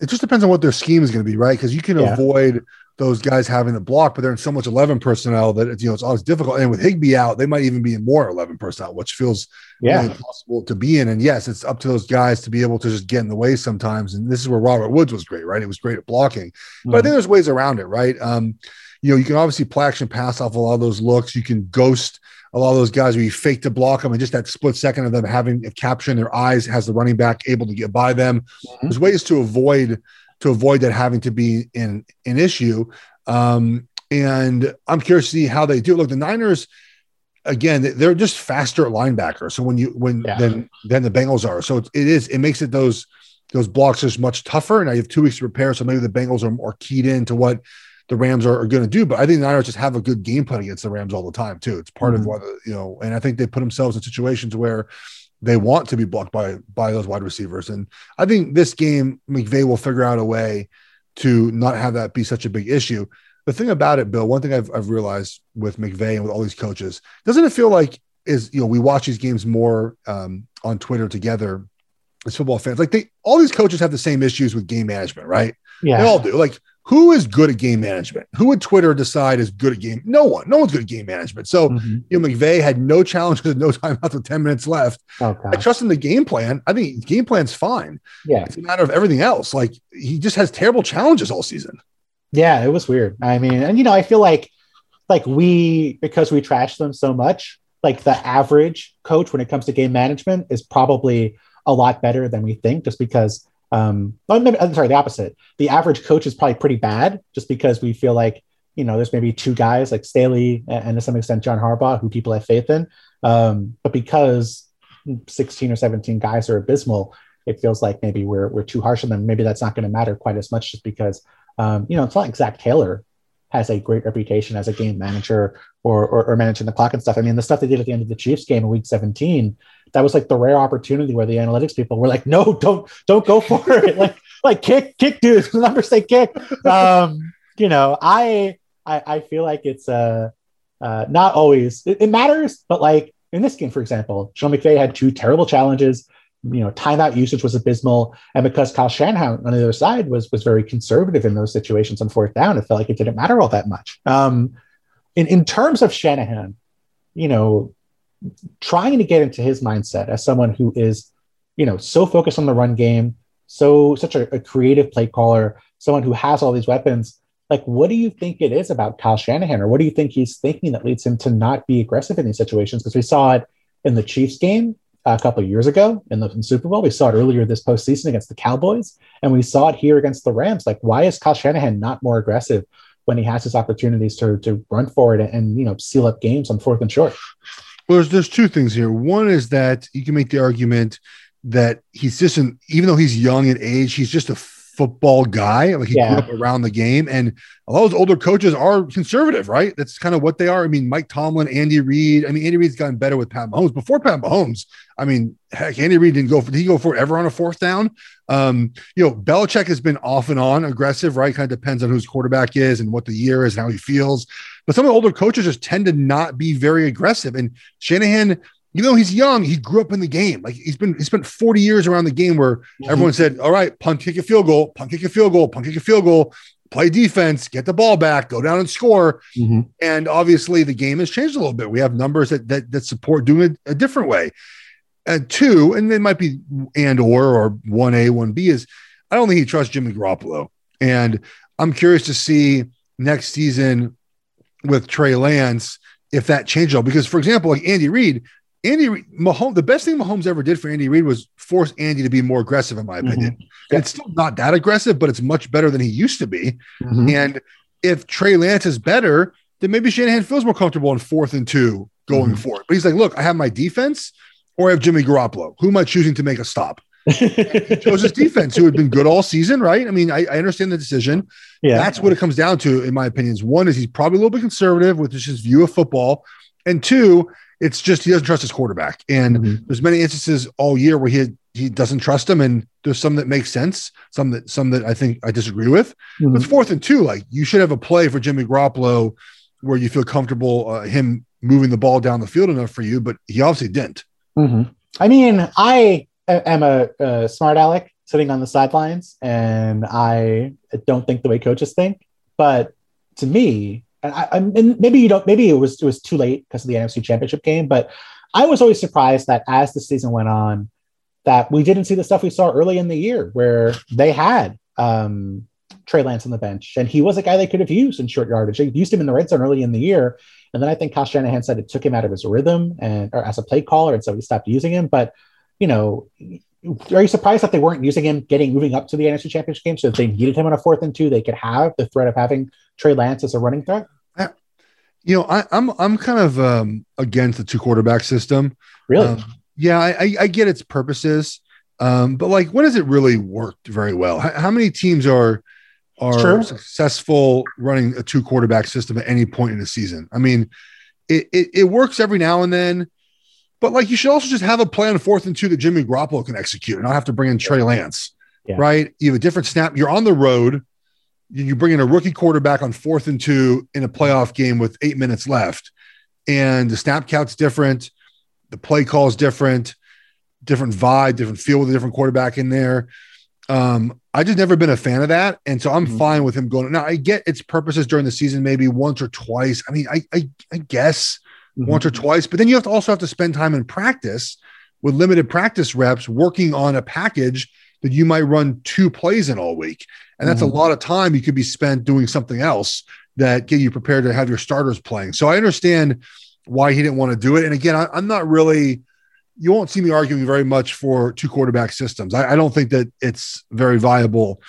it just depends on what their scheme is going to be, right? Because you can yeah. avoid those guys having the block, but they're in so much 11 personnel that it's, you know, it's always difficult. And with Higbee out, they might even be in more 11 personnel, which feels yeah. really possible to be in. And yes, it's up to those guys to be able to just get in the way sometimes. And this is where Robert Woods was great, right? He was great at blocking, mm-hmm. but I think there's ways around it, right? Um, you know, you can obviously play action pass off a lot of those looks. You can ghost a lot of those guys where you fake to block them and just that split second of them having a capture in their eyes has the running back able to get by them. Mm-hmm. There's ways to avoid to avoid that having to be in an issue. Um, and I'm curious to see how they do. Look, the Niners, again, they're just faster linebackers. So when you when yeah. then then the Bengals are, so it is it makes it those those blocks just much tougher. And I have two weeks to prepare, so maybe the Bengals are more keyed into what the Rams are, are going to do. But I think the Niners just have a good game plan against the Rams all the time too. It's part mm-hmm. of what you know, and I think they put themselves in situations where they want to be blocked by by those wide receivers. And I think this game, McVay will figure out a way to not have that be such a big issue. The thing about it, Bill, one thing I've, I've realized with McVay and with all these coaches, doesn't it feel like is you know we watch these games more um, on Twitter together as football fans. Like they all these coaches have the same issues with game management, right? Yeah, they all do. Like who is good at game management? Who would Twitter decide is good at game? No one. No one's good at game management. So mm-hmm. you know, McVay had no challenges, no timeouts with 10 minutes left. Okay. I trust in the game plan. I think game plan's fine. Yeah. It's a matter of everything else. Like he just has terrible challenges all season. Yeah, it was weird. I mean, and you know, I feel like like we because we trash them so much, like the average coach when it comes to game management is probably a lot better than we think, just because um, I'm sorry, the opposite. The average coach is probably pretty bad just because we feel like, you know, there's maybe two guys like Staley and to some extent John Harbaugh who people have faith in. Um, but because 16 or 17 guys are abysmal, it feels like maybe we're, we're too harsh on them. Maybe that's not going to matter quite as much just because, um, you know, it's not like Zac Taylor has a great reputation as a game manager or, or, or managing the clock and stuff. I mean, the stuff they did at the end of the Chiefs game in week 17 that was like the rare opportunity where the analytics people were like, no, don't don't go for it. *laughs* like like kick, kick, dude. The *laughs* numbers say kick. Um, you know, I I, I feel like it's uh, uh not always it, it, matters, but like in this game, for example, Sean McVay had two terrible challenges. You know, timeout usage was abysmal, and because Kyle Shanahan on the other side was was very conservative in those situations on fourth down, it felt like it didn't matter all that much. Um, in in terms of Shanahan, you know, trying to get into his mindset as someone who is, you know, so focused on the run game, so such a, a creative play caller, someone who has all these weapons. Like, what do you think it is about Kyle Shanahan, or what do you think he's thinking that leads him to not be aggressive in these situations? Because we saw it in the Chiefs game a couple of years ago in the, in Super Bowl. We saw it earlier this postseason against the Cowboys, and we saw it here against the Rams. Like, why is Kyle Shanahan not more aggressive when he has his opportunities to to run forward and you know seal up games on fourth and short? Well, there's there's two things here. One is that you can make the argument that he's just an even though he's young in age, he's just a football guy. Like he yeah. grew up around the game, and a lot of those older coaches are conservative, right? That's kind of what they are. I mean, Mike Tomlin, Andy Reid. I mean, Andy Reid's gotten better with Pat Mahomes. Before Pat Mahomes, I mean, heck, Andy Reid didn't go for did he go for ever on a fourth down? Um, you know, Belichick has been off and on aggressive, right? Kind of depends on whose quarterback is and what the year is and how he feels. But some of the older coaches just tend to not be very aggressive. And Shanahan, even though he's young, he grew up in the game. Like he's been, he spent 40 years around the game where mm-hmm. everyone said, all right, punt, kick a field goal, punt, kick a field goal, punt, kick a field goal, play defense, get the ball back, go down and score. Mm-hmm. And obviously the game has changed a little bit. We have numbers that, that, that support doing it a different way. And two, and it might be and or or one A, one B is I don't think he trusts Jimmy Garoppolo. And I'm curious to see next season with Trey Lance if that changes all. Because, for example, like Andy Reid, Andy Mahomes, the best thing Mahomes ever did for Andy Reid was force Andy to be more aggressive, in my mm-hmm. opinion. Mm-hmm. It's still not that aggressive, but it's much better than he used to be. Mm-hmm. And if Trey Lance is better, then maybe Shanahan feels more comfortable in fourth and two going mm-hmm. forward. But he's like, look, I have my defense, or I have Jimmy Garoppolo. Who am I choosing to make a stop? He chose his defense, who had been good all season, right? I mean, I, I, understand the decision. Yeah, that's what it comes down to, in my opinion. Is one is he's probably a little bit conservative with his view of football, and two, it's just he doesn't trust his quarterback. And mm-hmm. there's many instances all year where he he doesn't trust him, and there's some that make sense, some that some that I think I disagree with. Mhm. But fourth and two, like you should have a play for Jimmy Garoppolo where you feel comfortable uh, him moving the ball down the field enough for you, but he obviously didn't. Mhm. I mean, I am a, smart aleck sitting on the sidelines, and I don't think the way coaches think. But to me, and, I, and maybe you don't. Maybe it was it was too late because of the NFC Championship game. But I was always surprised that as the season went on, that we didn't see the stuff we saw early in the year, where they had um, Trey Lance on the bench, and he was a guy they could have used in short yardage. They used him in the red zone early in the year, and then I think Kyle Shanahan said it took him out of his rhythm and or as a play caller, and so he stopped using him. But you know, are you surprised that they weren't using him getting moving up to the NFC Championship game? So if they needed him on a fourth and two, they could have the threat of having Trey Lance as a running threat. You know, I, I'm I'm kind of um, against the two quarterback system. Really? Um, yeah, I, I, I get its purposes, um, but like, when has it really worked very well? How, how many teams are are Sure. successful running a two quarterback system at any point in the season? I mean, it, it it works every now and then, but like, you should also just have a plan fourth and two that Jimmy Garoppolo can execute, and not have to bring in Trey Lance, Yeah. right? You have a different snap. You're on the road. You, bring in a rookie quarterback on fourth and two in a playoff game with eight minutes left, and the snap count's different the play call is different, different vibe, different feel with a different quarterback in there. Um, I just never been a fan of that, and so I'm Mhm. fine with him going. Now I get its purposes during the season, maybe once or twice. I mean, I I, I guess once or twice, but then you have to also have to spend time in practice with limited practice reps, working on a package that you might run two plays in all week, and that's Mhm. a lot of time you could be spent doing something else that get you prepared to have your starters playing. So I understand why he didn't want to do it. And again, I, I'm not really, you won't see me arguing very much for two quarterback systems. I, I don't think that it's very viable.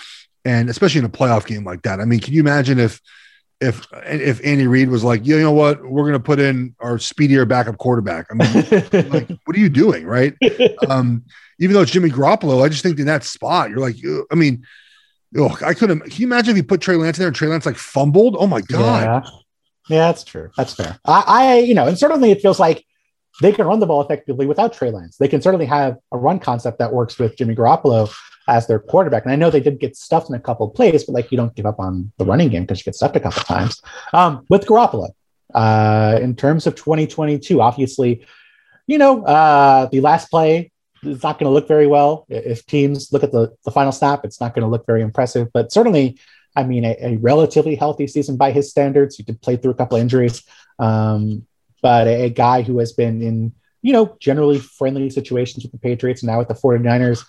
And especially in a playoff game like that. I mean, can you imagine if, if, if Andy Reid was like, you know what, we're going to put in our speedier backup quarterback. I mean, like, *laughs* what are you doing? Right. Um, even though it's Jimmy Garoppolo, I just think in that spot, you're like, I mean, oh, I couldn't. Can you imagine if you put Trey Lance in there and Trey Lance like fumbled? Oh my god! Yeah. yeah, that's true. That's fair. I, I, you know, and certainly it feels like they can run the ball effectively without Trey Lance. They can certainly have a run concept that works with Jimmy Garoppolo as their quarterback. And I know they did get stuffed in a couple plays, but like you don't give up on the running game because you get stuffed a couple times. Um, with Garoppolo, uh, in terms of 2022, obviously, you know, uh, the last play is not going to look very well. If teams look at the, the final snap, it's not going to look very impressive. But certainly, I mean, a, a relatively healthy season by his standards. He did play through a couple injuries, um, but a, a guy who has been in, you know, generally friendly situations with the Patriots and now with the 49ers.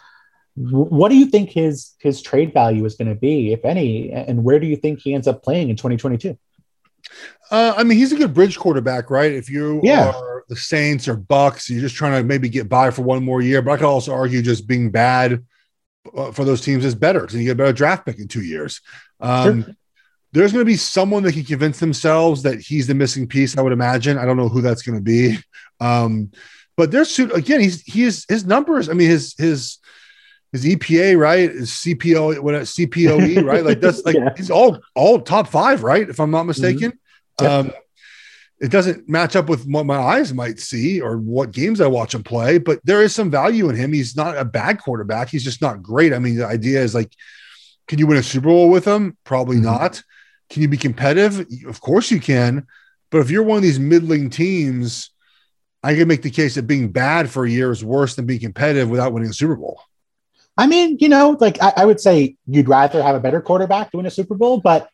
What do you think his his trade value is going to be, if any, and where do you think he ends up playing in 2022? Uh, I mean, he's a good bridge quarterback, right? If you Yeah. are the Saints or Bucks, you're just trying to maybe get by for one more year. But I could also argue just being bad uh, for those teams is better because you get a better draft pick in two years. Um, Sure. There's going to be someone that can convince themselves that he's the missing piece. I would imagine. I don't know who that's going to be. Um, but there's again, he's he is his numbers. I mean, his his his EPA, right? His CPO, what CPOE, *laughs* right? Like that's like Yeah. he's all all top five, right? If I'm not mistaken. Yep. Um, it doesn't match up with what my eyes might see or what games I watch him play, but there is some value in him. He's not a bad quarterback. He's just not great. I mean, the idea is like, can you win a Super Bowl with him? Probably Mhm. not. Can you be competitive? Of course you can. But if you're one of these middling teams, I can make the case that being bad for a year is worse than being competitive without winning a Super Bowl. I mean, you know, like I, I would say you'd rather have a better quarterback to win a Super Bowl, but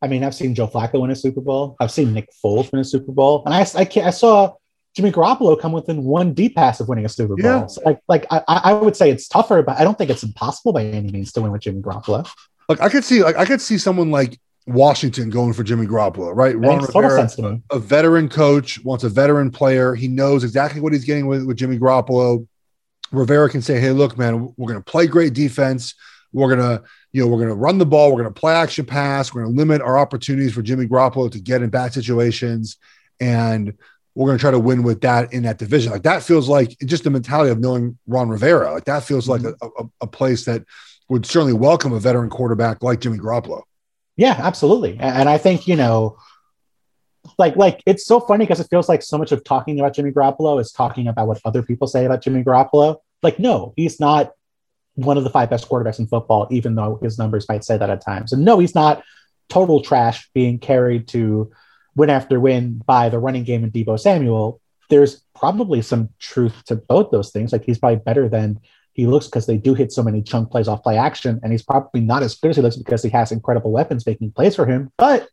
I mean, I've seen Joe Flacco win a Super Bowl. I've seen Nick Foles win a Super Bowl, and I I, I saw Jimmy Garoppolo come within one deep pass of winning a Super Bowl. Yeah. So like, like I, I would say it's tougher, but I don't think it's impossible by any means to win with Jimmy Garoppolo. Like I could see, like I could see someone like Washington going for Jimmy Garoppolo, right? Ron Rivera, sense to me. a veteran coach wants a veteran player. He knows exactly what he's getting with, with Jimmy Garoppolo. Rivera can say, "Hey, look, man, we're going to play great defense. We're going to, you know, we're going to run the ball. We're going to play action pass. We're going to limit our opportunities for Jimmy Garoppolo to get in bad situations, and we're going to try to win with that in that division. Like that feels like just the mentality of knowing Ron Rivera. Like that feels like mm-hmm. a, a, a place that would certainly welcome a veteran quarterback like Jimmy Garoppolo. Yeah, absolutely. And, and I think, you know, like like it's so funny because it feels like so much of talking about Jimmy Garoppolo is talking about what other people say about Jimmy Garoppolo. Like, no, he's not one of the five best quarterbacks in football, even though his numbers might say that at times. And no, he's not total trash being carried to win after win by the running game and Deebo Samuel. There's probably some truth to both those things. Like he's probably better than he looks because they do hit so many chunk plays off play action, and he's probably not as good as he looks because he has incredible weapons making plays for him. But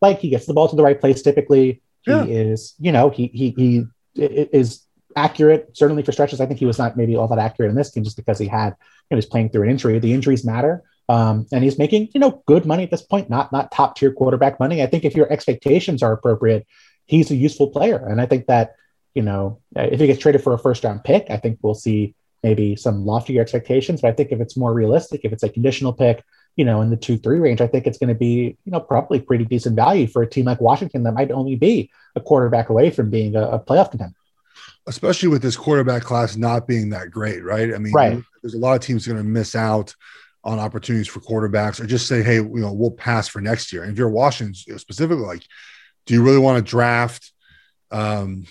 like he gets the ball to the right place typically. Yeah. He is, you know, he he he is accurate certainly for stretches. I think he was not maybe all that accurate in this game just because he had know he's playing through an injury. The injuries matter. Um, and he's making you know good money at this point, not not top tier quarterback money. I think if your expectations are appropriate, he's a useful player, and I think that you know if he gets traded for a first round pick, I think we'll see maybe some loftier expectations. But I think if it's more realistic, if it's a conditional pick, you know, in the two three range, I think it's going to be you know probably pretty decent value for a team like Washington that might only be a quarterback away from being a, a playoff contender. Especially with this quarterback class not being that great, right? I mean, Right. there's a lot of teams going to miss out on opportunities for quarterbacks or just say, hey, you know, we'll pass for next year. And if you're Washington specifically, like, do you really want to draft, um,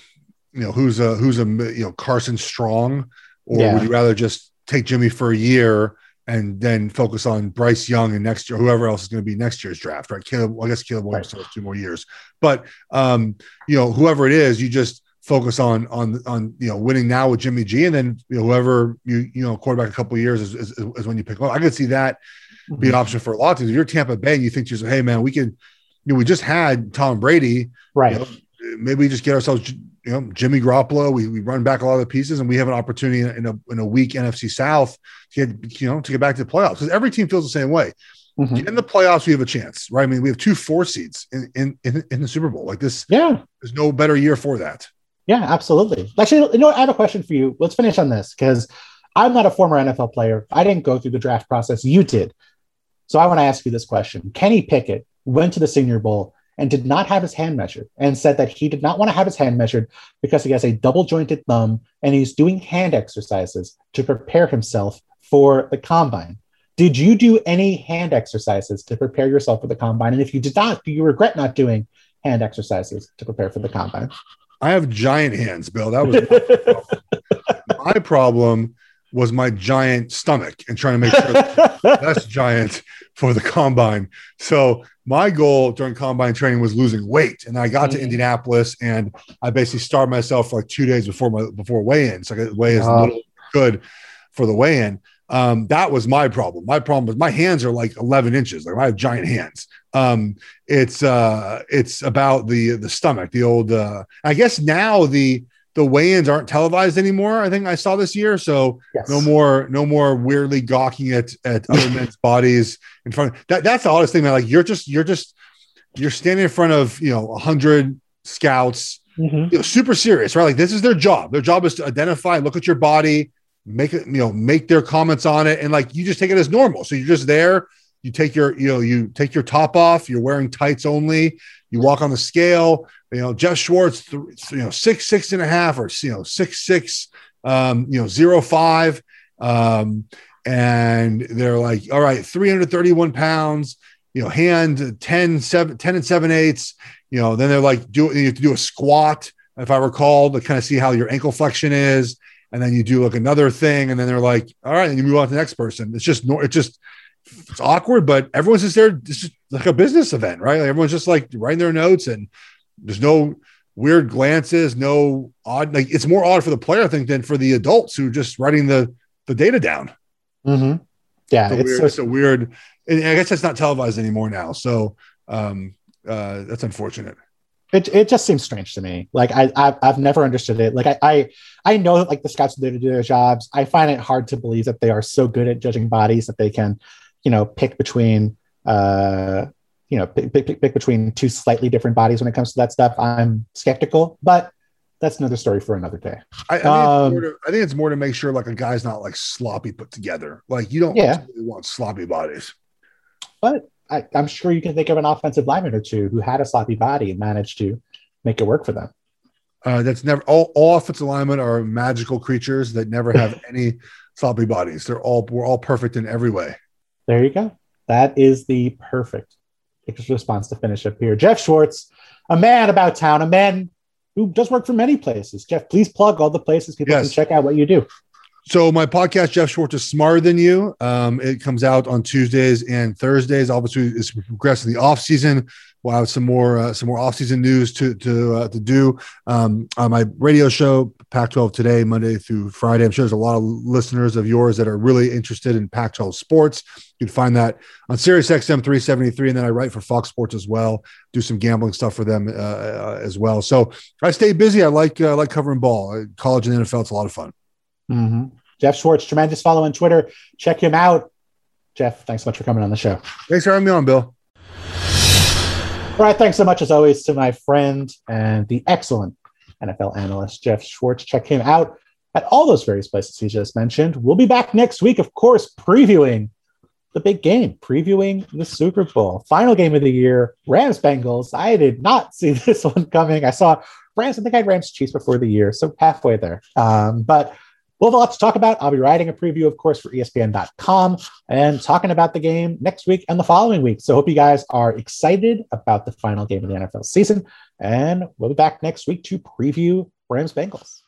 you know, who's a who's a you know Carson Strong, or Yeah. would you rather just take Jimmy for a year and then focus on Bryce Young and next year, whoever else is going to be next year's draft, right? Caleb, well, I guess Caleb Williams has two more years, but um, you know, whoever it is, you just focus on on on you know winning now with Jimmy G, and then you know, whoever you you know quarterback a couple years is, is, is when you pick up. I could see that be an option for a lot of teams. If you're Tampa Bay, and you think to yourself, hey man, we can, you know, we just had Tom Brady, Right. you know, maybe we just get ourselves, you know, Jimmy Garoppolo. We, we run back a lot of the pieces, and we have an opportunity in a in a weak NFC South to get you know to get back to the playoffs because every team feels the same way. Mhm. In the playoffs, we have a chance, right? I mean, we have two four seeds in in in, in the Super Bowl. Like this, Yeah. there's no better year for that. Yeah, absolutely. Actually, you know, what? I have a question for you. Let's finish on this because I'm not a former NFL player. I didn't go through the draft process. You did. So I want to ask you this question. Kenny Pickett went to the Senior Bowl and did not have his hand measured and said that he did not want to have his hand measured because he has a double jointed thumb and he's doing hand exercises to prepare himself for the combine. Did you do any hand exercises to prepare yourself for the combine? And if you did not, do you regret not doing hand exercises to prepare for the combine? I have giant hands, Bill. That was my problem was my giant stomach and trying to make sure that that's giant for the combine. So my goal during combine training was losing weight, and I got to Mhm. Indianapolis and I basically starved myself for like two days before my before weigh-in. So I could weigh as Ah. little as I could for the weigh-in. Um, that was my problem. My problem was my hands are like 11 inches. Like I have giant hands. Um, it's uh, it's about the the stomach. The old. Uh, I guess now the the weigh-ins aren't televised anymore. I think I saw this year. So Yes. no more no more weirdly gawking at at *laughs* other men's bodies in front that that's the oddest thing man like you're just you're just you're standing in front of you know a hundred scouts Mhm. you know, super serious right like this is their job their job is to identify look at your body make it you know make their comments on it. And like you just take it as normal. So you're just there. You take your you know you take your top off. You're wearing tights only. You walk on the scale. You know Geoff schwartz th- you know six six and a half or you know six six um you know zero five. Um and they're like all right 331 pounds you know hand 10 7 10 and 7 eighths. You know then they're like do you have to do a squat if i recall to kind of see how your ankle flexion is and then you do like another thing and then they're like all right and you move on to the next person it's just it's just it's awkward but everyone's just there it's just like a business event right like everyone's just like writing their notes and there's no weird glances no odd like it's more odd for the player i think than for the adults who are just writing the the data down Mhm. Yeah, it's a it's weird, so it's a weird and I guess that's not televised anymore now. So um uh that's unfortunate. It, it just seems strange to me like I, I've, I've never understood it like I, I i know that like the scouts are there to do their jobs i find it hard to believe that they are so good at judging bodies that they can you know pick between uh you know pick, pick, pick between two slightly different bodies when it comes to that stuff i'm skeptical but that's another story for another day I, I, think Um, it's more to, I think it's more to make sure like a guy's not like sloppy put together. Like you don't Yeah. really want sloppy bodies. but I, i'm sure you can think of an offensive lineman or two who had a sloppy body and managed to make it work for them Uh that's never all, all offensive linemen are magical creatures that never have *laughs* any sloppy bodies. They're all we're all perfect in every way. There you go. That is the perfect response to finish up here. Geoff Schwartz, a man about town, a man who does work for many places. Geoff, please plug all the places people Yes. can check out what you do. So my podcast, Geoff Schwartz is smarter than you. Um, it comes out on Tuesdays and Thursdays. Obviously, as we progress to the off season, we'll have some more uh, some more off season news to to uh, to do. Um, on my radio show, Pac-12 today, Monday through Friday. I'm sure there's a lot of listeners of yours that are really interested in Pac-12 sports. You can find that on Sirius XM 373, and then I write for Fox Sports as well. Do some gambling stuff for them uh, uh as well. So I stay busy. I like uh, like covering ball, college and NFL. It's a lot of fun. Mm-hmm. Geoff Schwartz, tremendous follow on Twitter. Check him out. Geoff, thanks so much for coming on the show. Thanks for having me on, Bill. All right. Thanks so much, as always, to my friend and the excellent NFL analyst, Geoff Schwartz. Check him out at all those various places he just mentioned. We'll be back next week, of course, previewing the big game, previewing the Super Bowl, final game of the year, Rams Bengals. I did not *laughs* see this one coming. I saw Rams, I think I had Rams Chiefs before the year, so halfway there. Um, but We'll have a lot to talk about. I'll be writing a preview, of course, for ESPN.com and talking about the game next week and the following week. So, hope you guys are excited about the final game of the NFL season. And we'll be back next week to preview Rams Bengals.